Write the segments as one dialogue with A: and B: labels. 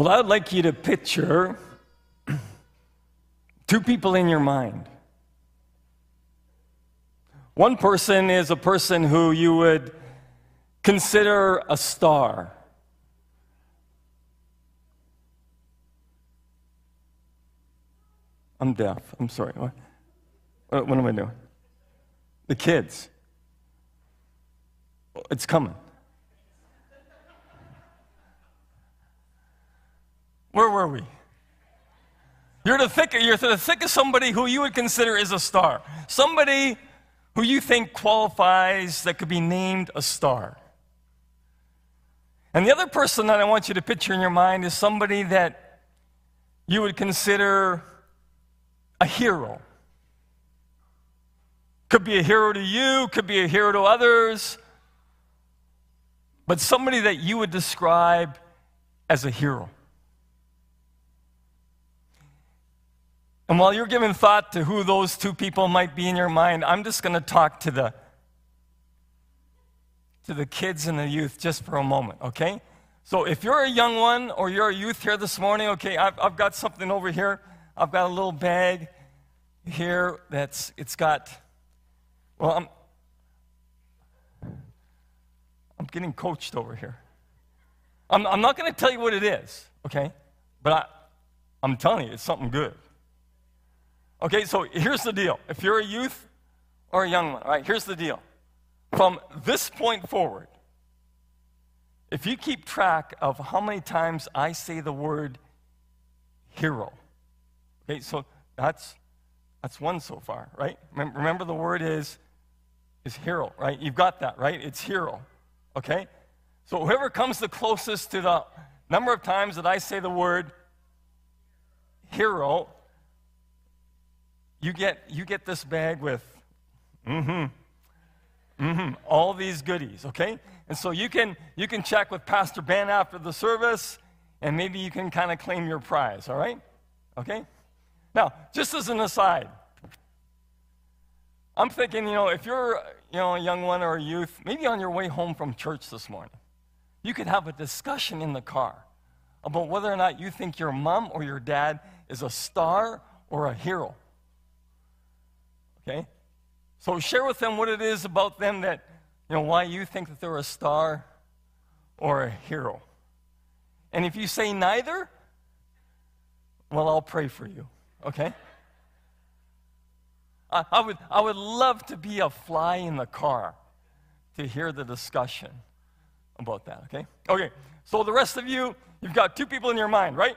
A: Well, I would like you to picture two people in your mind. One person is a person who you would consider a star. I'm deaf. I'm sorry. What, what am I doing? The kids. It's coming. Where were we? You're the thick, you're the thick of somebody who you would consider is a star. Somebody who you think qualifies that could be named a star. And the other person that I want you to picture in your mind is somebody that you would consider a hero. Could be a hero to you, could be a hero to others, but somebody that you would describe as a hero. And while you're giving thought to who those two people might be in your mind, I'm just going to talk to the to the kids and the youth just for a moment, okay? So if you're a young one or you're a youth here this morning, okay, I've, I've got something over here. I've got a little bag here that's it's got well, I'm I'm getting coached over here. I'm, I'm not going to tell you what it is, okay? But I, I'm telling you, it's something good. Okay, so here's the deal. If you're a youth or a young one, all right, here's the deal. From this point forward, if you keep track of how many times I say the word hero, okay, so that's that's one so far, right? Remember, the word is is hero, right? You've got that, right? It's hero, okay? So whoever comes the closest to the number of times that I say the word hero, you get, you get this bag with, mm-hmm, mm-hmm, all these goodies, okay? And so you can, you can check with Pastor Ben after the service, and maybe you can kind of claim your prize, all right? Okay? Now, just as an aside, I'm thinking, you know, if you're, you know, a young one or a youth, maybe on your way home from church this morning, you could have a discussion in the car about whether or not you think your mom or your dad is a star or a hero. Okay? So share with them what it is about them that, you know, why you think that they're a star or a hero. And if you say neither, well, I'll pray for you. Okay? I, would, I would love to be a fly in the car to hear the discussion about that, okay? Okay, so the rest of you, you've got two people in your mind, right?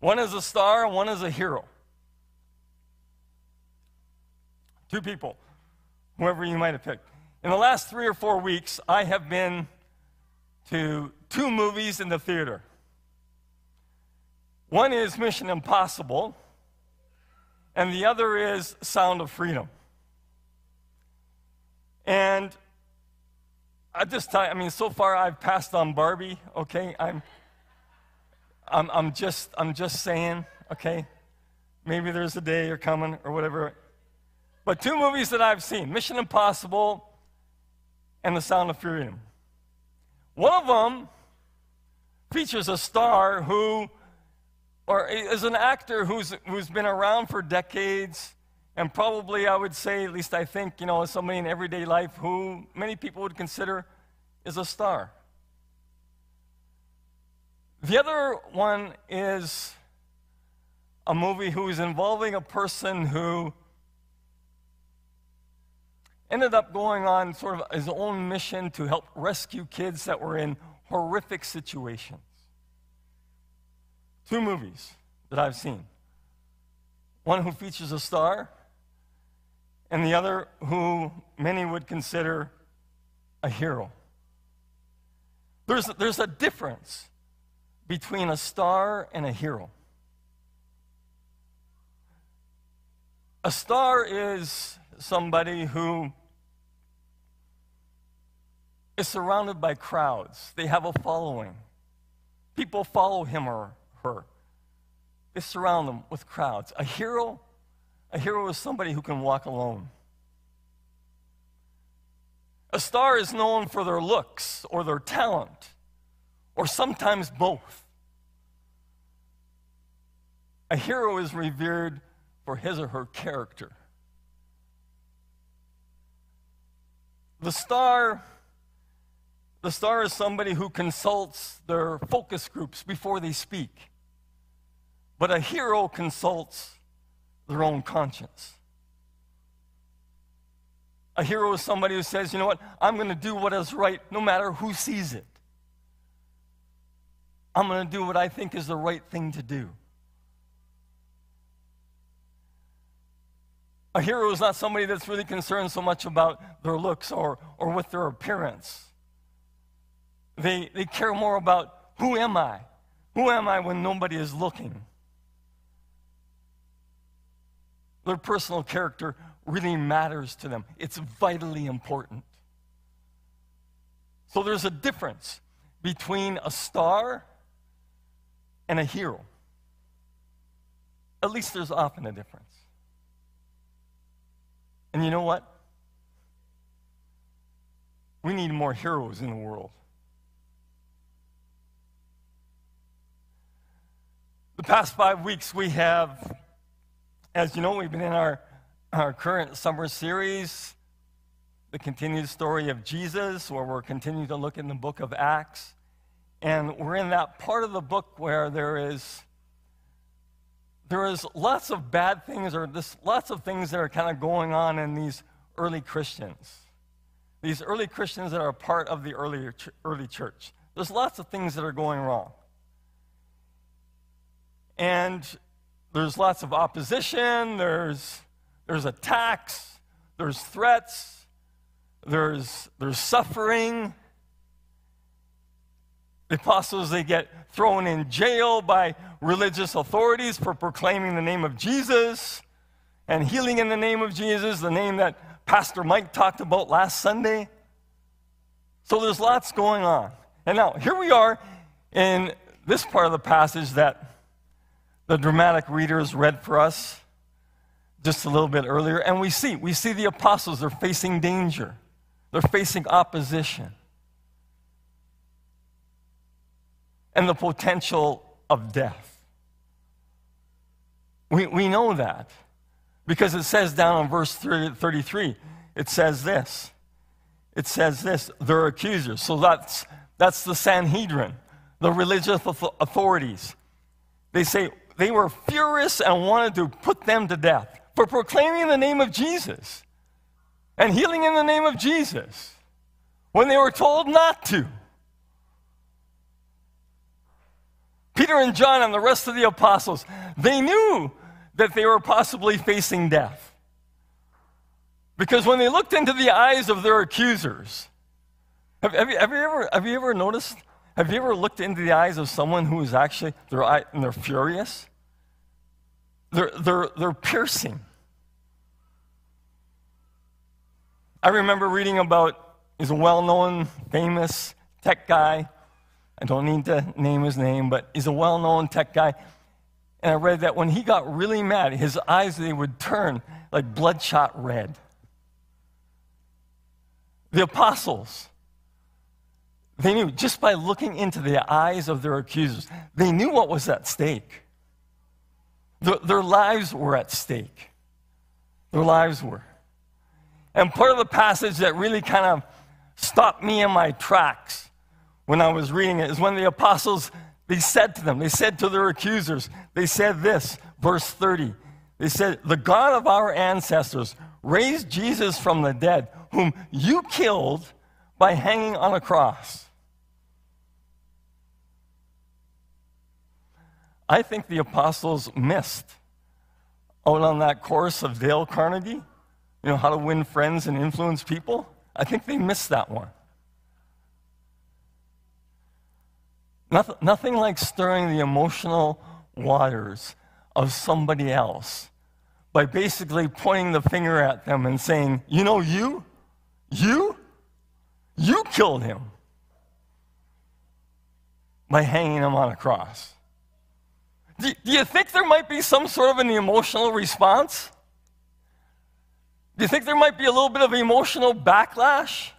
A: One is a star, one is a hero. Two people, whoever you might have picked. In the last three or four weeks, I have been to two movies in the theater. One is Mission Impossible, and the other is Sound of Freedom. And at this time, I mean, so far I've passed on Barbie, okay? I'm, I'm, I'm, just, I'm just saying, okay? Maybe there's a day you're coming or whatever. But two movies that I've seen Mission Impossible and The Sound of Freedom. One of them features a star who, or is an actor who's, who's been around for decades, and probably I would say, at least I think, you know, somebody in everyday life who many people would consider is a star. The other one is a movie who is involving a person who ended up going on sort of his own mission to help rescue kids that were in horrific situations. Two movies that I've seen one who features a star, and the other who many would consider a hero. There's, there's a difference between a star and a hero. A star is somebody who is surrounded by crowds. They have a following. People follow him or her. They surround them with crowds. A hero, a hero is somebody who can walk alone. A star is known for their looks or their talent or sometimes both. A hero is revered for his or her character. The star the star is somebody who consults their focus groups before they speak. But a hero consults their own conscience. A hero is somebody who says, you know what, I'm going to do what is right no matter who sees it. I'm going to do what I think is the right thing to do. A hero is not somebody that's really concerned so much about their looks or, or with their appearance. They, they care more about who am I? Who am I when nobody is looking? Their personal character really matters to them, it's vitally important. So there's a difference between a star and a hero. At least there's often a difference. And you know what? We need more heroes in the world. The past five weeks, we have, as you know, we've been in our, our current summer series, the continued story of Jesus, where we're continuing to look in the book of Acts. And we're in that part of the book where there is there is lots of bad things or this, lots of things that are kind of going on in these early Christians. These early Christians that are part of the early, early church. There's lots of things that are going wrong. And there's lots of opposition, there's, there's attacks, there's threats, there's, there's suffering. The apostles, they get thrown in jail by religious authorities for proclaiming the name of Jesus and healing in the name of Jesus, the name that Pastor Mike talked about last Sunday. So there's lots going on. And now, here we are in this part of the passage that the dramatic readers read for us just a little bit earlier, and we see we see the apostles they're facing danger. They're facing opposition. And the potential of death. We, we know that because it says down in verse 30, 33, it says this. It says this, their accusers. So that's, that's the Sanhedrin, the religious authorities. They say, they were furious and wanted to put them to death for proclaiming the name of Jesus and healing in the name of Jesus when they were told not to. Peter and John and the rest of the apostles, they knew that they were possibly facing death. Because when they looked into the eyes of their accusers, have, have, you, have, you, ever, have you ever noticed have you ever looked into the eyes of someone who is actually, they're, and they're furious? They're, they're, they're piercing. I remember reading about, he's a well known, famous tech guy. I don't need to name his name, but he's a well known tech guy. And I read that when he got really mad, his eyes, they would turn like bloodshot red. The apostles, they knew just by looking into the eyes of their accusers, they knew what was at stake. Their, their lives were at stake. Their lives were. And part of the passage that really kind of stopped me in my tracks when I was reading it is when the apostles they said to them, they said to their accusers, they said this, verse 30. They said, The God of our ancestors raised Jesus from the dead, whom you killed by hanging on a cross. I think the apostles missed out on that course of Dale Carnegie, you know, how to win friends and influence people. I think they missed that one. Nothing, nothing like stirring the emotional waters of somebody else by basically pointing the finger at them and saying, You know, you, you, you killed him by hanging him on a cross. Do, do you think there might be some sort of an emotional response? Do you think there might be a little bit of emotional backlash?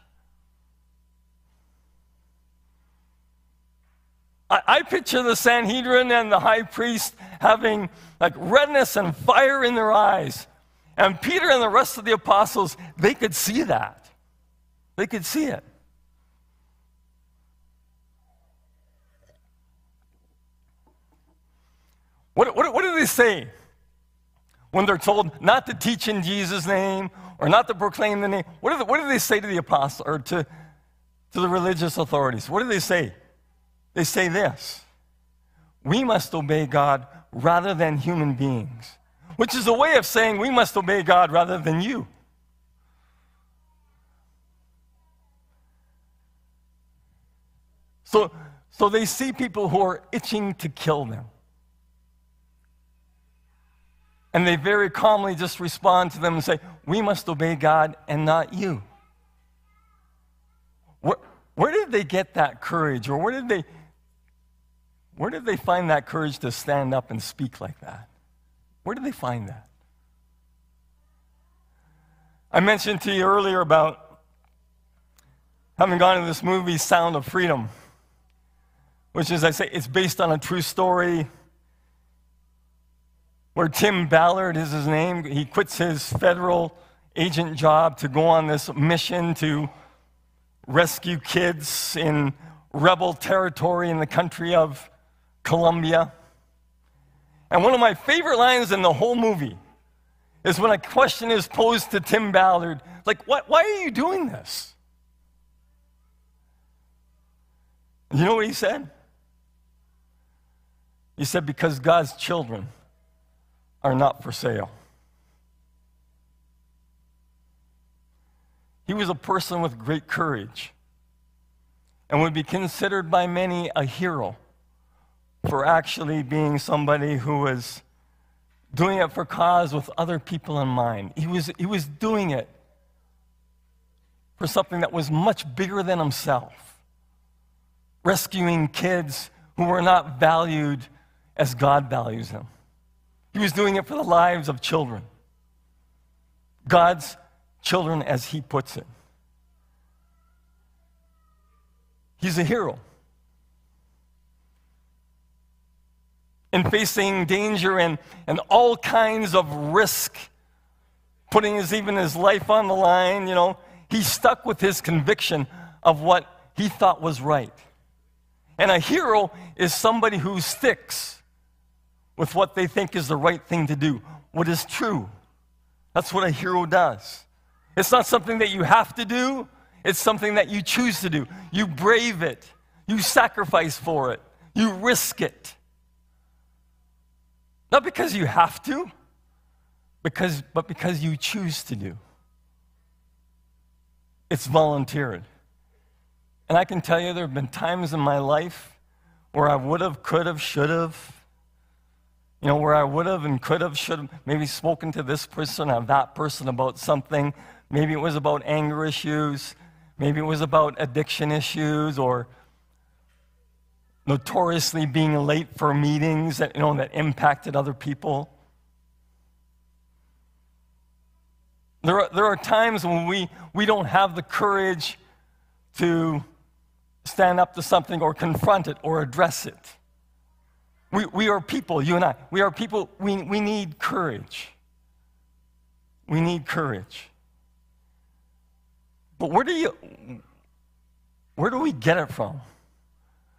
A: I, I picture the Sanhedrin and the high priest having like redness and fire in their eyes. And Peter and the rest of the apostles, they could see that. They could see it. What, what, what do they say when they're told not to teach in Jesus' name or not to proclaim the name? What do they, what do they say to the apostle or to, to the religious authorities? What do they say? They say this We must obey God rather than human beings, which is a way of saying we must obey God rather than you. So, so they see people who are itching to kill them. And they very calmly just respond to them and say, We must obey God and not you. Where, where did they get that courage? Or where did, they, where did they find that courage to stand up and speak like that? Where did they find that? I mentioned to you earlier about having gone to this movie, Sound of Freedom, which is, I say, it's based on a true story where Tim Ballard is his name. He quits his federal agent job to go on this mission to rescue kids in rebel territory in the country of Colombia. And one of my favorite lines in the whole movie is when a question is posed to Tim Ballard, like, why, why are you doing this? You know what he said? He said, because God's children are not for sale. He was a person with great courage and would be considered by many a hero for actually being somebody who was doing it for cause with other people in mind. He was, he was doing it for something that was much bigger than himself, rescuing kids who were not valued as God values him. He was doing it for the lives of children. God's children, as he puts it. He's a hero. In facing danger and, and all kinds of risk, putting his, even his life on the line, you know, he stuck with his conviction of what he thought was right. And a hero is somebody who sticks with what they think is the right thing to do, what is true. That's what a hero does. It's not something that you have to do, it's something that you choose to do. You brave it, you sacrifice for it, you risk it. Not because you have to, because, but because you choose to do. It's volunteered. And I can tell you there have been times in my life where I would have, could have, should have, you know, where I would have and could have, should have maybe spoken to this person or that person about something. Maybe it was about anger issues. Maybe it was about addiction issues or notoriously being late for meetings that, you know, that impacted other people. There are, there are times when we, we don't have the courage to stand up to something or confront it or address it. We, we are people, you and I. We are people, we, we need courage. We need courage. But where do you where do we get it from?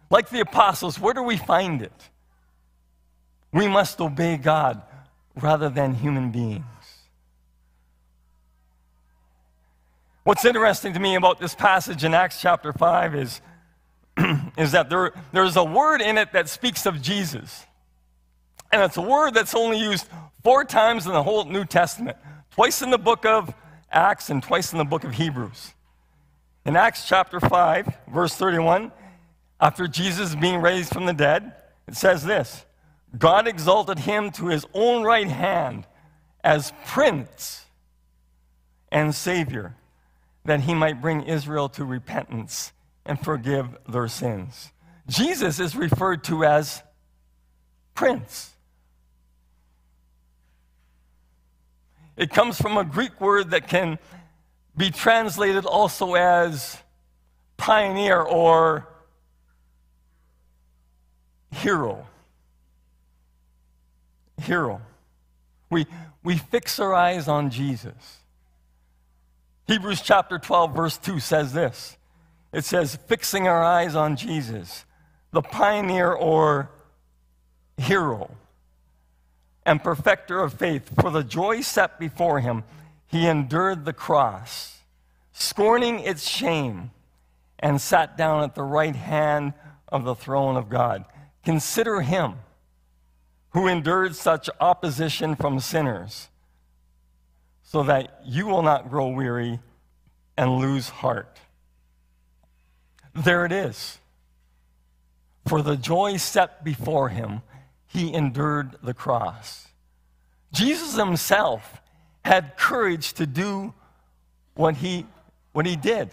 A: Like the apostles, where do we find it? We must obey God rather than human beings. What's interesting to me about this passage in Acts chapter 5 is is that there, there's a word in it that speaks of Jesus. And it's a word that's only used four times in the whole New Testament twice in the book of Acts and twice in the book of Hebrews. In Acts chapter 5, verse 31, after Jesus being raised from the dead, it says this God exalted him to his own right hand as prince and savior, that he might bring Israel to repentance and forgive their sins. Jesus is referred to as Prince. It comes from a Greek word that can be translated also as pioneer or hero. Hero. We, we fix our eyes on Jesus. Hebrews chapter 12, verse 2 says this it says, fixing our eyes on Jesus, the pioneer or hero and perfecter of faith. For the joy set before him, he endured the cross, scorning its shame, and sat down at the right hand of the throne of God. Consider him who endured such opposition from sinners, so that you will not grow weary and lose heart. There it is. For the joy set before him, he endured the cross. Jesus himself had courage to do what he, what he did.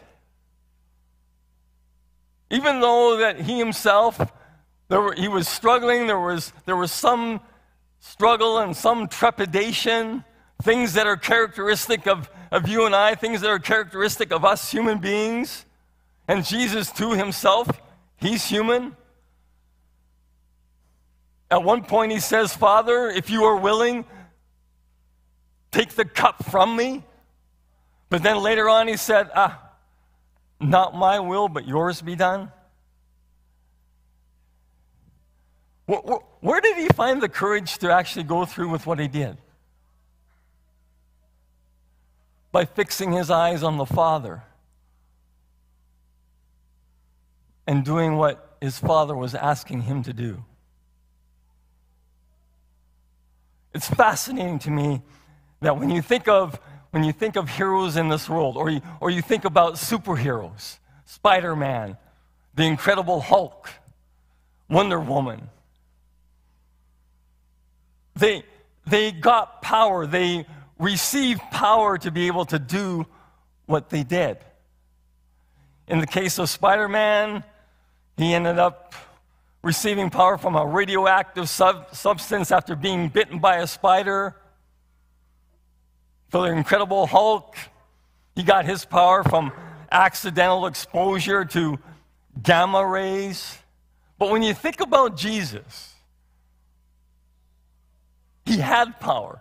A: Even though that he himself, there were, he was struggling, there was, there was some struggle and some trepidation, things that are characteristic of, of you and I, things that are characteristic of us human beings. And Jesus, too, himself, he's human. At one point, he says, Father, if you are willing, take the cup from me. But then later on, he said, Ah, not my will, but yours be done. Where did he find the courage to actually go through with what he did? By fixing his eyes on the Father. And doing what his father was asking him to do. It's fascinating to me that when you think of when you think of heroes in this world, or you, or you think about superheroes, Spider Man, the Incredible Hulk, Wonder Woman, they, they got power, they received power to be able to do what they did. In the case of Spider Man, he ended up receiving power from a radioactive sub- substance after being bitten by a spider. For the Incredible Hulk, he got his power from accidental exposure to gamma rays. But when you think about Jesus, he had power.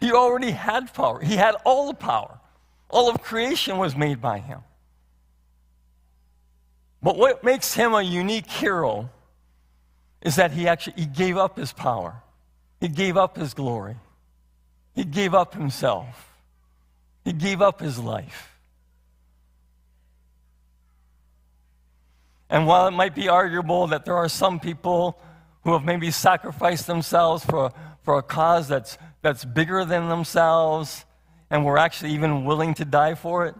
A: He already had power. He had all the power. All of creation was made by him. But what makes him a unique hero is that he actually he gave up his power. He gave up his glory. He gave up himself. He gave up his life. And while it might be arguable that there are some people who have maybe sacrificed themselves for, for a cause that's, that's bigger than themselves and were actually even willing to die for it,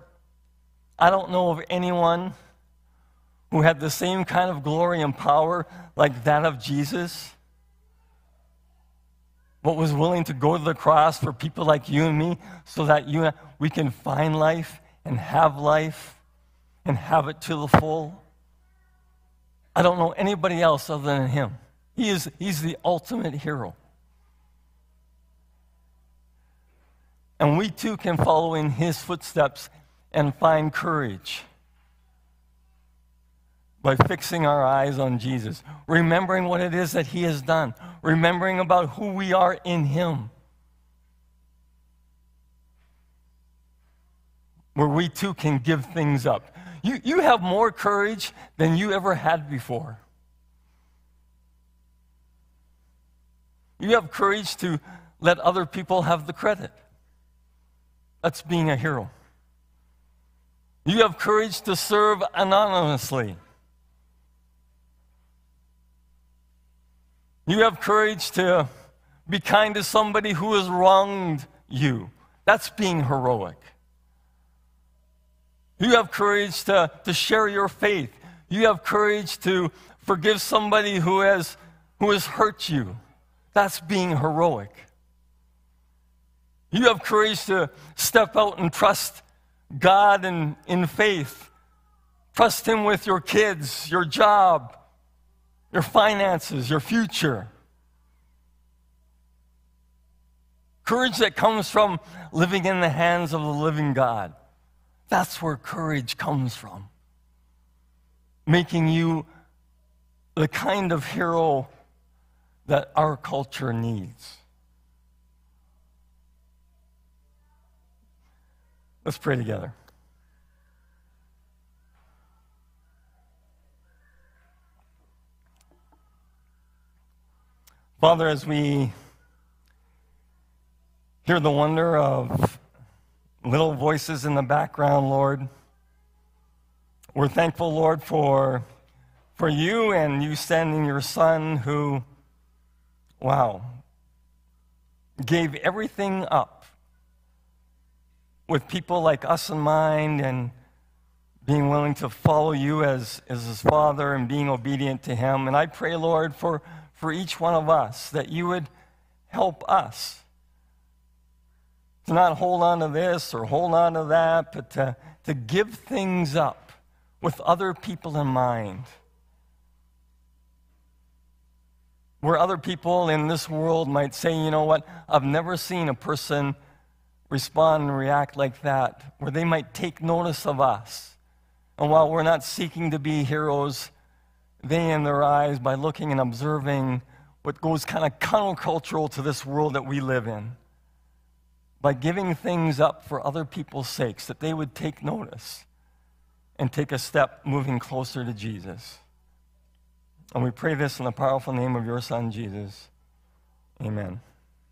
A: I don't know of anyone who had the same kind of glory and power like that of Jesus, but was willing to go to the cross for people like you and me so that you, we can find life and have life and have it to the full. I don't know anybody else other than him. He is, he's the ultimate hero. And we too can follow in his footsteps and find courage by fixing our eyes on Jesus, remembering what it is that He has done, remembering about who we are in Him. Where we too can give things up. You, you have more courage than you ever had before. You have courage to let other people have the credit. That's being a hero. You have courage to serve anonymously. You have courage to be kind to somebody who has wronged you. That's being heroic. You have courage to, to share your faith. You have courage to forgive somebody who has, who has hurt you. That's being heroic. You have courage to step out and trust God in, in faith. Trust Him with your kids, your job, your finances, your future. Courage that comes from living in the hands of the living God. That's where courage comes from. Making you the kind of hero that our culture needs. Let's pray together. Father, as we hear the wonder of little voices in the background, Lord, we're thankful, Lord, for, for you and you sending your son who, wow, gave everything up with people like us in mind and being willing to follow you as, as his father and being obedient to him. And I pray, Lord, for for each one of us, that you would help us to not hold on to this or hold on to that, but to, to give things up with other people in mind. Where other people in this world might say, you know what, I've never seen a person respond and react like that, where they might take notice of us. And while we're not seeking to be heroes, they in their eyes by looking and observing what goes kind of countercultural to this world that we live in. By giving things up for other people's sakes, that they would take notice and take a step moving closer to Jesus. And we pray this in the powerful name of your Son, Jesus. Amen.